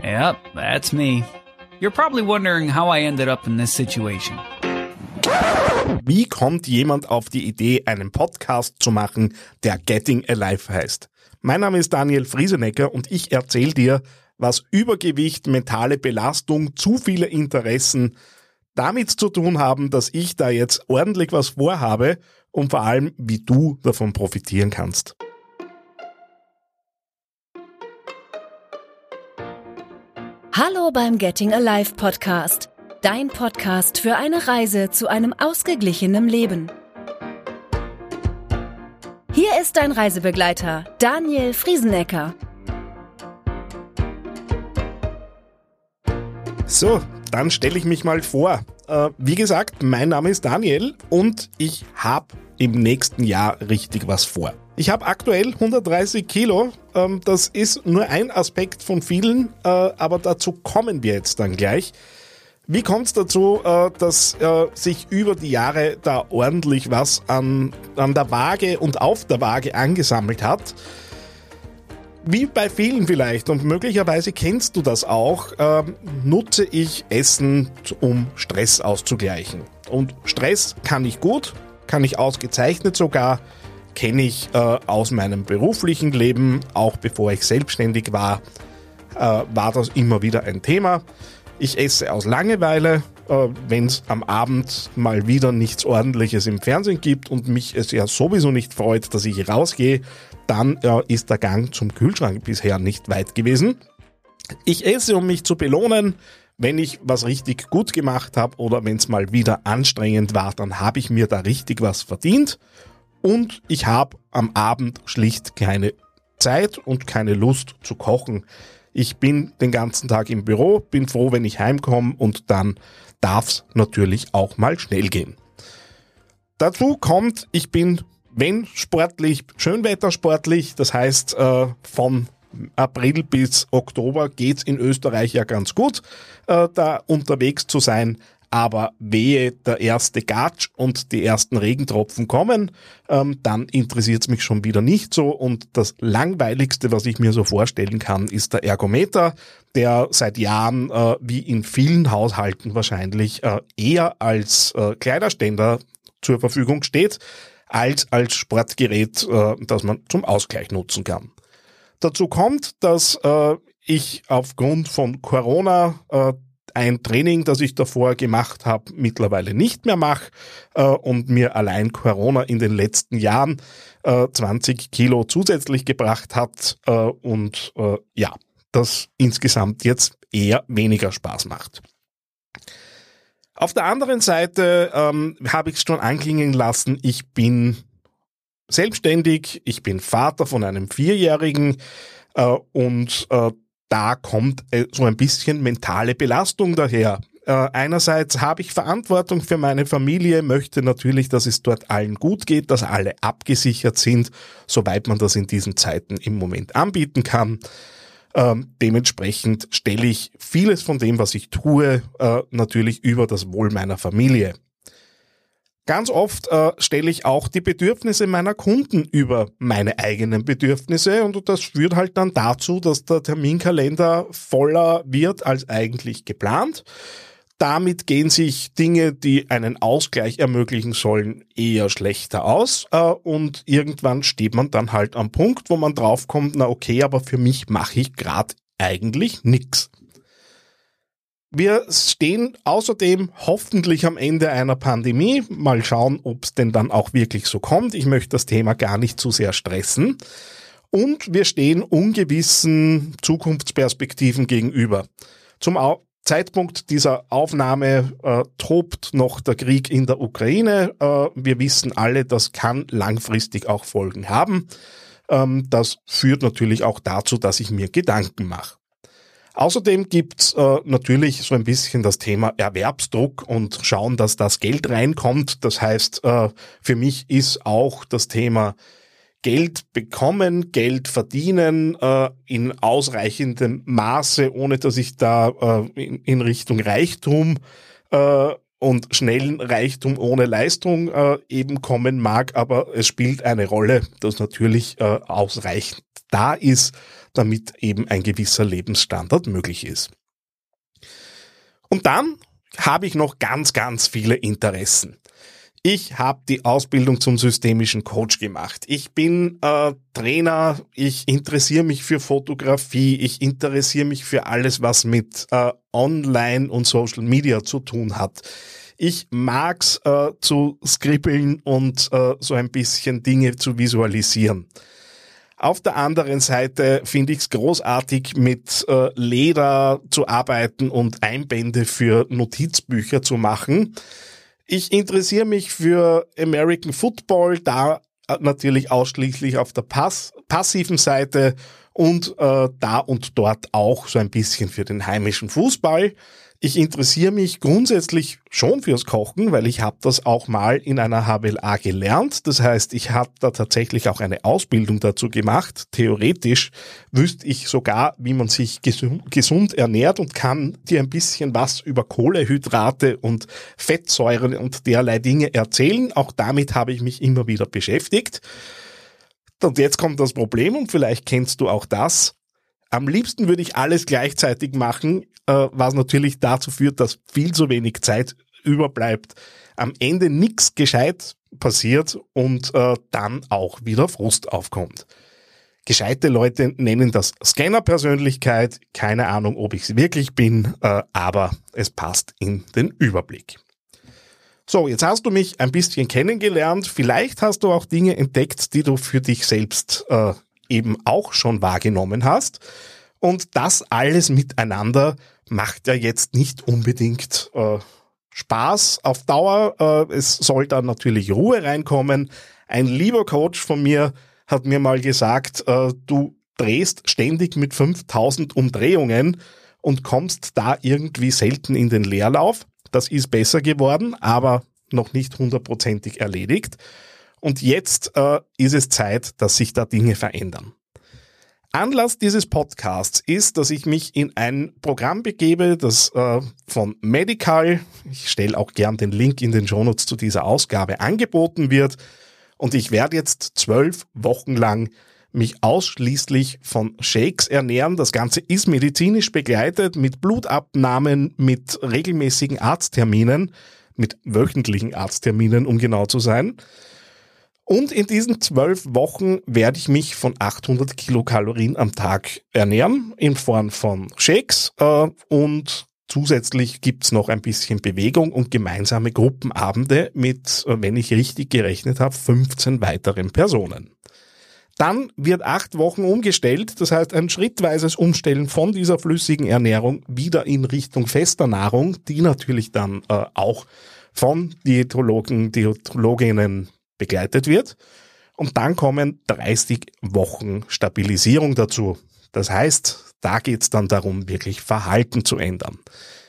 Yep, that's me. You're probably wondering how I ended up in this situation. Wie kommt jemand auf die Idee, einen Podcast zu machen, der Getting Alive heißt? Mein Name ist Daniel Friesenecker und ich erzähle dir, was Übergewicht, mentale Belastung, zu viele Interessen damit zu tun haben, dass ich da jetzt ordentlich was vorhabe und vor allem, wie du davon profitieren kannst. Hallo beim Getting Alive Podcast, dein Podcast für eine Reise zu einem ausgeglichenen Leben. Hier ist dein Reisebegleiter, Daniel Friesenecker. So, dann stelle ich mich mal vor. Äh, wie gesagt, mein Name ist Daniel und ich habe im nächsten Jahr richtig was vor. Ich habe aktuell 130 Kilo. Ähm, das ist nur ein Aspekt von vielen, äh, aber dazu kommen wir jetzt dann gleich. Wie kommt es dazu, äh, dass äh, sich über die Jahre da ordentlich was an, an der Waage und auf der Waage angesammelt hat? Wie bei vielen vielleicht und möglicherweise kennst du das auch, äh, nutze ich Essen, um Stress auszugleichen. Und Stress kann ich gut, kann ich ausgezeichnet sogar, kenne ich äh, aus meinem beruflichen Leben, auch bevor ich selbstständig war, äh, war das immer wieder ein Thema. Ich esse aus Langeweile, äh, wenn es am Abend mal wieder nichts Ordentliches im Fernsehen gibt und mich es ja sowieso nicht freut, dass ich rausgehe, dann äh, ist der Gang zum Kühlschrank bisher nicht weit gewesen. Ich esse, um mich zu belohnen. Wenn ich was richtig gut gemacht habe oder wenn es mal wieder anstrengend war, dann habe ich mir da richtig was verdient. Und ich habe am Abend schlicht keine Zeit und keine Lust zu kochen. Ich bin den ganzen Tag im Büro, bin froh, wenn ich heimkomme und dann darf es natürlich auch mal schnell gehen. Dazu kommt, ich bin wenn sportlich, Schönwettersportlich, das heißt äh, von April bis Oktober geht's in Österreich ja ganz gut, äh, da unterwegs zu sein. Aber wehe der erste Gatsch und die ersten Regentropfen kommen, ähm, dann interessiert's mich schon wieder nicht so. Und das Langweiligste, was ich mir so vorstellen kann, ist der Ergometer, der seit Jahren, äh, wie in vielen Haushalten wahrscheinlich, äh, eher als äh, Kleiderständer zur Verfügung steht als als Sportgerät, äh, das man zum Ausgleich nutzen kann. Dazu kommt, dass äh, ich aufgrund von Corona äh, ein Training, das ich davor gemacht habe, mittlerweile nicht mehr mache äh, und mir allein Corona in den letzten Jahren äh, 20 Kilo zusätzlich gebracht hat äh, und äh, ja, das insgesamt jetzt eher weniger Spaß macht. Auf der anderen Seite ähm, habe ich es schon anklingen lassen, ich bin selbstständig, ich bin Vater von einem Vierjährigen äh, und äh, da kommt äh, so ein bisschen mentale Belastung daher. Äh, einerseits habe ich Verantwortung für meine Familie, möchte natürlich, dass es dort allen gut geht, dass alle abgesichert sind, soweit man das in diesen Zeiten im Moment anbieten kann. Ähm, dementsprechend stelle ich vieles von dem, was ich tue, äh, natürlich über das Wohl meiner Familie. Ganz oft äh, stelle ich auch die Bedürfnisse meiner Kunden über meine eigenen Bedürfnisse und das führt halt dann dazu, dass der Terminkalender voller wird als eigentlich geplant. Damit gehen sich Dinge, die einen Ausgleich ermöglichen sollen, eher schlechter aus. Äh, und irgendwann steht man dann halt am Punkt, wo man draufkommt, na okay, aber für mich mache ich gerade eigentlich nix. Wir stehen außerdem hoffentlich am Ende einer Pandemie. Mal schauen, ob es denn dann auch wirklich so kommt. Ich möchte das Thema gar nicht zu sehr stressen. Und wir stehen ungewissen Zukunftsperspektiven gegenüber. Zum Zeitpunkt dieser Aufnahme äh, tobt noch der Krieg in der Ukraine. Äh, wir wissen alle, das kann langfristig auch Folgen haben. Ähm, das führt natürlich auch dazu, dass ich mir Gedanken mache. Außerdem gibt's äh, natürlich so ein bisschen das Thema Erwerbsdruck und schauen, dass das Geld reinkommt. Das heißt, äh, für mich ist auch das Thema Geld bekommen, Geld verdienen äh, in ausreichendem Maße, ohne dass ich da äh, in, in, Richtung Reichtum äh, und schnellen Reichtum ohne Leistung äh, eben kommen mag, aber es spielt eine Rolle, dass natürlich äh, ausreichend da ist, damit eben ein gewisser Lebensstandard möglich ist. Und dann habe ich noch ganz, ganz viele Interessen. Ich habe die Ausbildung zum systemischen Coach gemacht. Ich bin äh, Trainer, ich interessiere mich für Fotografie, ich interessiere mich für alles, was mit äh, Online und Social Media zu tun hat. Ich mag's äh, zu skribbeln und äh, so ein bisschen Dinge zu visualisieren. Auf der anderen Seite finde ich es großartig, mit äh, Leder zu arbeiten und Einbände für Notizbücher zu machen. Ich interessiere mich für American Football, da äh, natürlich ausschließlich auf der Pass passiven Seite und äh, da und dort auch so ein bisschen für den heimischen Fußball. Ich interessiere mich grundsätzlich schon fürs Kochen, weil ich habe das auch mal in einer HWLA gelernt. Das heißt, ich habe da tatsächlich auch eine Ausbildung dazu gemacht. Theoretisch wüsste ich sogar, wie man sich gesund ernährt und kann dir ein bisschen was über Kohlehydrate und Fettsäuren und derlei Dinge erzählen. Auch damit habe ich mich immer wieder beschäftigt. Und jetzt kommt das Problem und vielleicht kennst du auch das. Am liebsten würde ich alles gleichzeitig machen, äh, was natürlich dazu führt, dass viel zu wenig Zeit überbleibt. Am Ende nichts gescheit passiert und äh, dann auch wieder Frust aufkommt. Gescheite Leute nennen das Scanner-Persönlichkeit. Keine Ahnung, ob ich es wirklich bin, äh, aber es passt in den Überblick. So, jetzt hast du mich ein bisschen kennengelernt. Vielleicht hast du auch Dinge entdeckt, die du für dich selbst äh, eben auch schon wahrgenommen hast. Und das alles miteinander macht ja jetzt nicht unbedingt äh, Spaß auf Dauer. Äh, es soll da natürlich Ruhe reinkommen. Ein lieber Coach von mir hat mir mal gesagt, äh, du drehst ständig mit 5000 Umdrehungen und kommst da irgendwie selten in den Leerlauf. Das ist besser geworden, aber noch nicht hundertprozentig erledigt. Und jetzt äh, ist es Zeit, dass sich da Dinge verändern. Anlass dieses Podcasts ist, dass ich mich in ein Programm begebe, das äh, von Medical, ich stelle auch gern den Link in den Shownotes zu dieser Ausgabe, angeboten wird. Und ich werde jetzt zwölf Wochen lang mich ausschließlich von Shakes ernähren. Das Ganze ist medizinisch begleitet mit Blutabnahmen, mit regelmäßigen Arztterminen, mit wöchentlichen Arztterminen, um genau zu sein. Und in diesen zwölf Wochen werde ich mich von 800 Kilokalorien am Tag ernähren in Form von Shakes äh, und zusätzlich gibt's noch ein bisschen Bewegung und gemeinsame Gruppenabende mit, äh, wenn ich richtig gerechnet habe, 15 weiteren Personen. Dann wird acht Wochen umgestellt, das heißt ein schrittweises Umstellen von dieser flüssigen Ernährung wieder in Richtung fester Nahrung, die natürlich dann äh, auch von Diätologen, Diätologinnen begleitet wird. Und dann kommen 30 Wochen Stabilisierung dazu. Das heißt, da geht es dann darum, wirklich Verhalten zu ändern.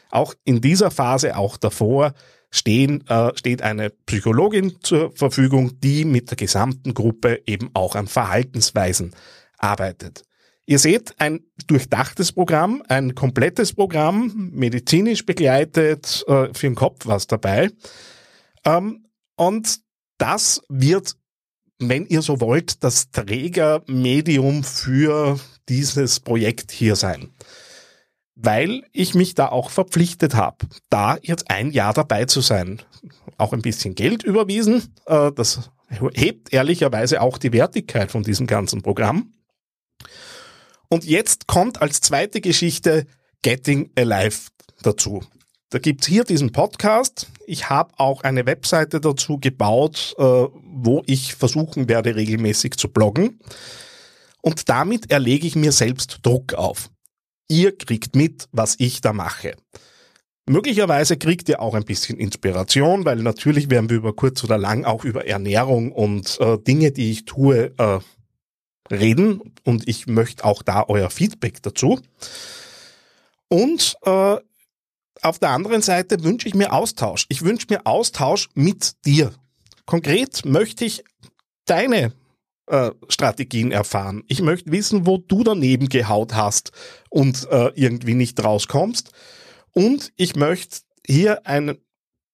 Auch in dieser Phase, auch davor, stehen, äh, steht eine Psychologin zur Verfügung, die mit der gesamten Gruppe eben auch an Verhaltensweisen arbeitet. Ihr seht ein durchdachtes Programm, ein komplettes Programm, medizinisch begleitet, äh, für den Kopf was dabei. Ähm, und das wird, wenn ihr so wollt, das Trägermedium für dieses Projekt hier sein. Weil ich mich da auch verpflichtet habe, da jetzt ein Jahr dabei zu sein. Auch ein bisschen Geld überwiesen. Äh, das hebt ehrlicherweise auch die Wertigkeit von diesem ganzen Programm. Und jetzt kommt als zweite Geschichte Getting Alive dazu. Da gibt's hier diesen Podcast. Ich habe auch eine Webseite dazu gebaut, äh, wo ich versuchen werde, regelmäßig zu bloggen. Und damit erlege ich mir selbst Druck auf. Ihr kriegt mit, was ich da mache. Möglicherweise kriegt ihr auch ein bisschen Inspiration, weil natürlich werden wir über kurz oder lang auch über Ernährung und äh, Dinge, die ich tue, äh, reden. Und ich möchte auch da euer Feedback dazu. Und äh, auf der anderen Seite wünsche ich mir Austausch. Ich wünsche mir Austausch mit dir. Konkret möchte ich deine äh, Strategien erfahren. Ich möchte wissen, wo du daneben gehaut hast und äh, irgendwie nicht rauskommst. Und ich möchte hier ein,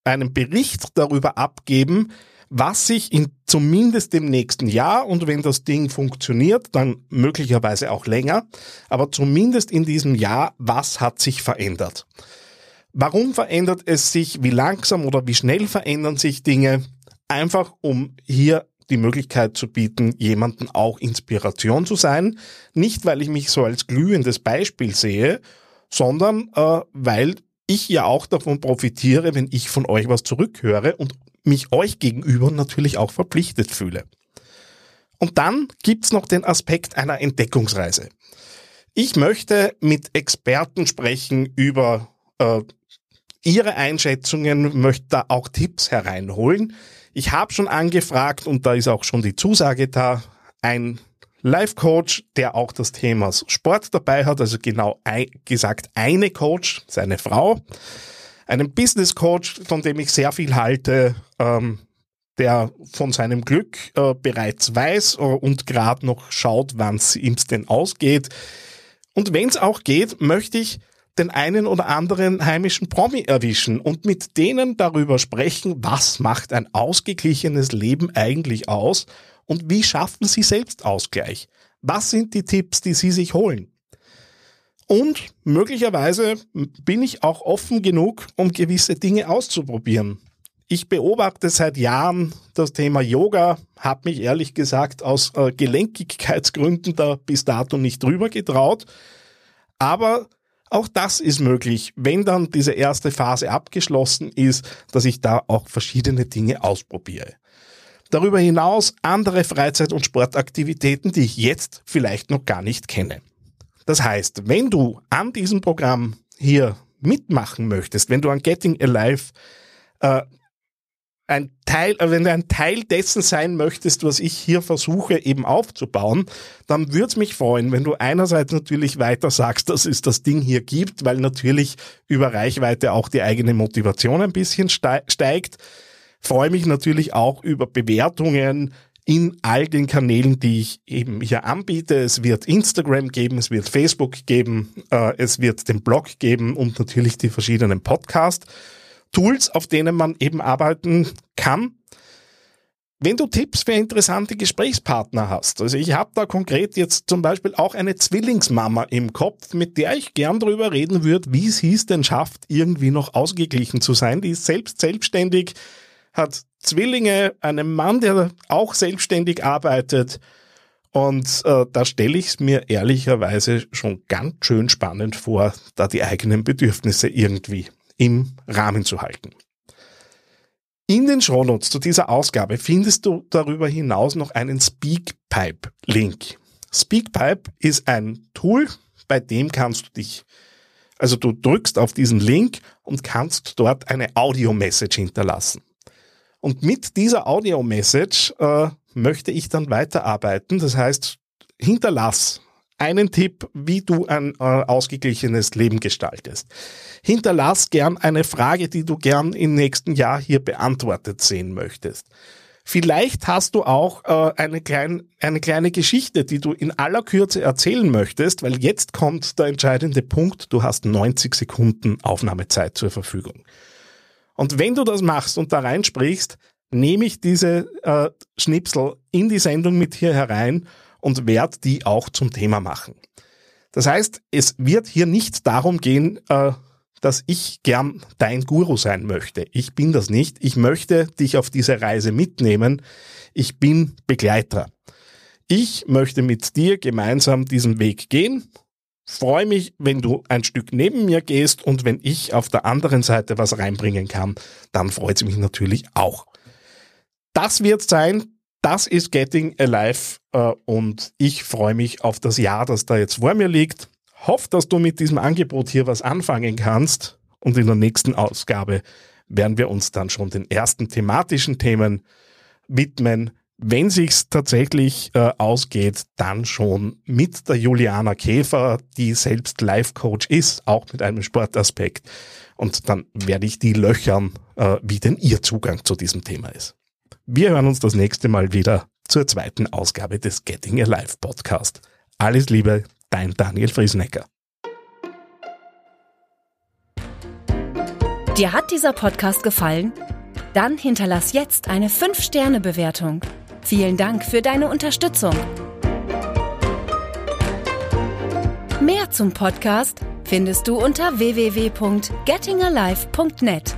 einen Bericht darüber abgeben, was sich in zumindest dem nächsten Jahr und wenn das Ding funktioniert, dann möglicherweise auch länger, aber zumindest in diesem Jahr, was hat sich verändert? Warum verändert es sich? Wie langsam oder wie schnell verändern sich Dinge? Einfach um hier die Möglichkeit zu bieten, jemanden auch Inspiration zu sein. Nicht, weil ich mich so als glühendes Beispiel sehe, sondern äh, weil ich ja auch davon profitiere, wenn ich von euch was zurückhöre und mich euch gegenüber natürlich auch verpflichtet fühle. Und dann gibt's noch den Aspekt einer Entdeckungsreise. Ich möchte mit Experten sprechen über äh, ihre Einschätzungen, möchte da auch Tipps hereinholen. Ich habe schon angefragt und da ist auch schon die Zusage da, ein Life-Coach, der auch das Thema Sport dabei hat, also genau ein, gesagt eine Coach, seine Frau, einen Business-Coach, von dem ich sehr viel halte, ähm, der von seinem Glück äh, bereits weiß äh, und gerade noch schaut, wann es ihm denn ausgeht. Und wenn es auch geht, möchte ich den einen oder anderen heimischen Promi erwischen und mit denen darüber sprechen, was macht ein ausgeglichenes Leben eigentlich aus und wie schaffen Sie Selbstausgleich? Was sind die Tipps, die Sie sich holen? Und möglicherweise bin ich auch offen genug, um gewisse Dinge auszuprobieren. Ich beobachte seit Jahren das Thema Yoga, habe mich ehrlich gesagt aus äh, Gelenkigkeitsgründen da bis dato nicht drüber getraut. Aber auch das ist möglich, wenn dann diese erste Phase abgeschlossen ist, dass ich da auch verschiedene Dinge ausprobiere. Darüber hinaus andere Freizeit- und Sportaktivitäten, die ich jetzt vielleicht noch gar nicht kenne. Das heißt, wenn du an diesem Programm hier mitmachen möchtest, wenn du an Getting Alive äh, ein Teil, äh, wenn du ein Teil dessen sein möchtest, was ich hier versuche eben aufzubauen, dann würde es mich freuen, wenn du einerseits natürlich weiter sagst, dass es das Ding hier gibt, weil natürlich über Reichweite auch die eigene Motivation ein bisschen steigt freue mich natürlich auch über Bewertungen in all den Kanälen, die ich eben hier anbiete. Es wird Instagram geben, es wird Facebook geben, äh, es wird den Blog geben und natürlich die verschiedenen Podcast-Tools, auf denen man eben arbeiten kann. Wenn du Tipps für interessante Gesprächspartner hast, also ich habe da konkret jetzt zum Beispiel auch eine Zwillingsmama im Kopf, mit der ich gern darüber reden würde, wie sie es denn schafft, irgendwie noch ausgeglichen zu sein. Die ist selbst selbstständig, hat Zwillinge, einen Mann, der auch selbstständig arbeitet. Und äh, da stelle ich es mir ehrlicherweise schon ganz schön spannend vor, da die eigenen Bedürfnisse irgendwie im Rahmen zu halten. In den Shownotes zu dieser Ausgabe findest du darüber hinaus noch einen Speakpipe-Link. Speakpipe ist ein Tool, bei dem kannst du dich, also du drückst auf diesen Link und kannst dort eine Audio-Message hinterlassen. Und mit dieser Audio-Message äh, möchte ich dann weiterarbeiten. Das heißt, hinterlass einen Tipp, wie du ein äh, ausgeglichenes Leben gestaltest. Hinterlass gern eine Frage, die du gern im nächsten Jahr hier beantwortet sehen möchtest. Vielleicht hast du auch äh, eine, klein, eine kleine Geschichte, die du in aller Kürze erzählen möchtest, weil jetzt kommt der entscheidende Punkt. Du hast 90 Sekunden Aufnahmezeit zur Verfügung. Und wenn du das machst und da reinsprichst, nehme ich diese äh, Schnipsel in die Sendung mit hier herein und werde die auch zum Thema machen. Das heißt, es wird hier nicht darum gehen, äh, dass ich gern dein Guru sein möchte. Ich bin das nicht. Ich möchte dich auf diese Reise mitnehmen. Ich bin Begleiter. Ich möchte mit dir gemeinsam diesen Weg gehen freue mich, wenn du ein Stück neben mir gehst und wenn ich auf der anderen Seite was reinbringen kann, dann freut es mich natürlich auch. Das wird sein, das ist Getting Alive äh, und ich freue mich auf das Jahr, das da jetzt vor mir liegt. Hoffe, dass du mit diesem Angebot hier was anfangen kannst und in der nächsten Ausgabe werden wir uns dann schon den ersten thematischen Themen widmen, wenn sich's tatsächlich äh, ausgeht, dann schon mit der Juliana Käfer, die selbst Life-Coach ist, auch mit einem Sportaspekt. Und dann werde ich die löchern, äh, wie denn ihr Zugang zu diesem Thema ist. Wir hören uns das nächste Mal wieder zur zweiten Ausgabe des Getting Alive Podcast. Alles Liebe, dein Daniel Friesenecker. Dir hat dieser Podcast gefallen? Dann hinterlass jetzt eine 5-Sterne-Bewertung. Vielen Dank für deine Unterstützung. Mehr zum Podcast findest du unter www.gettingalive.net.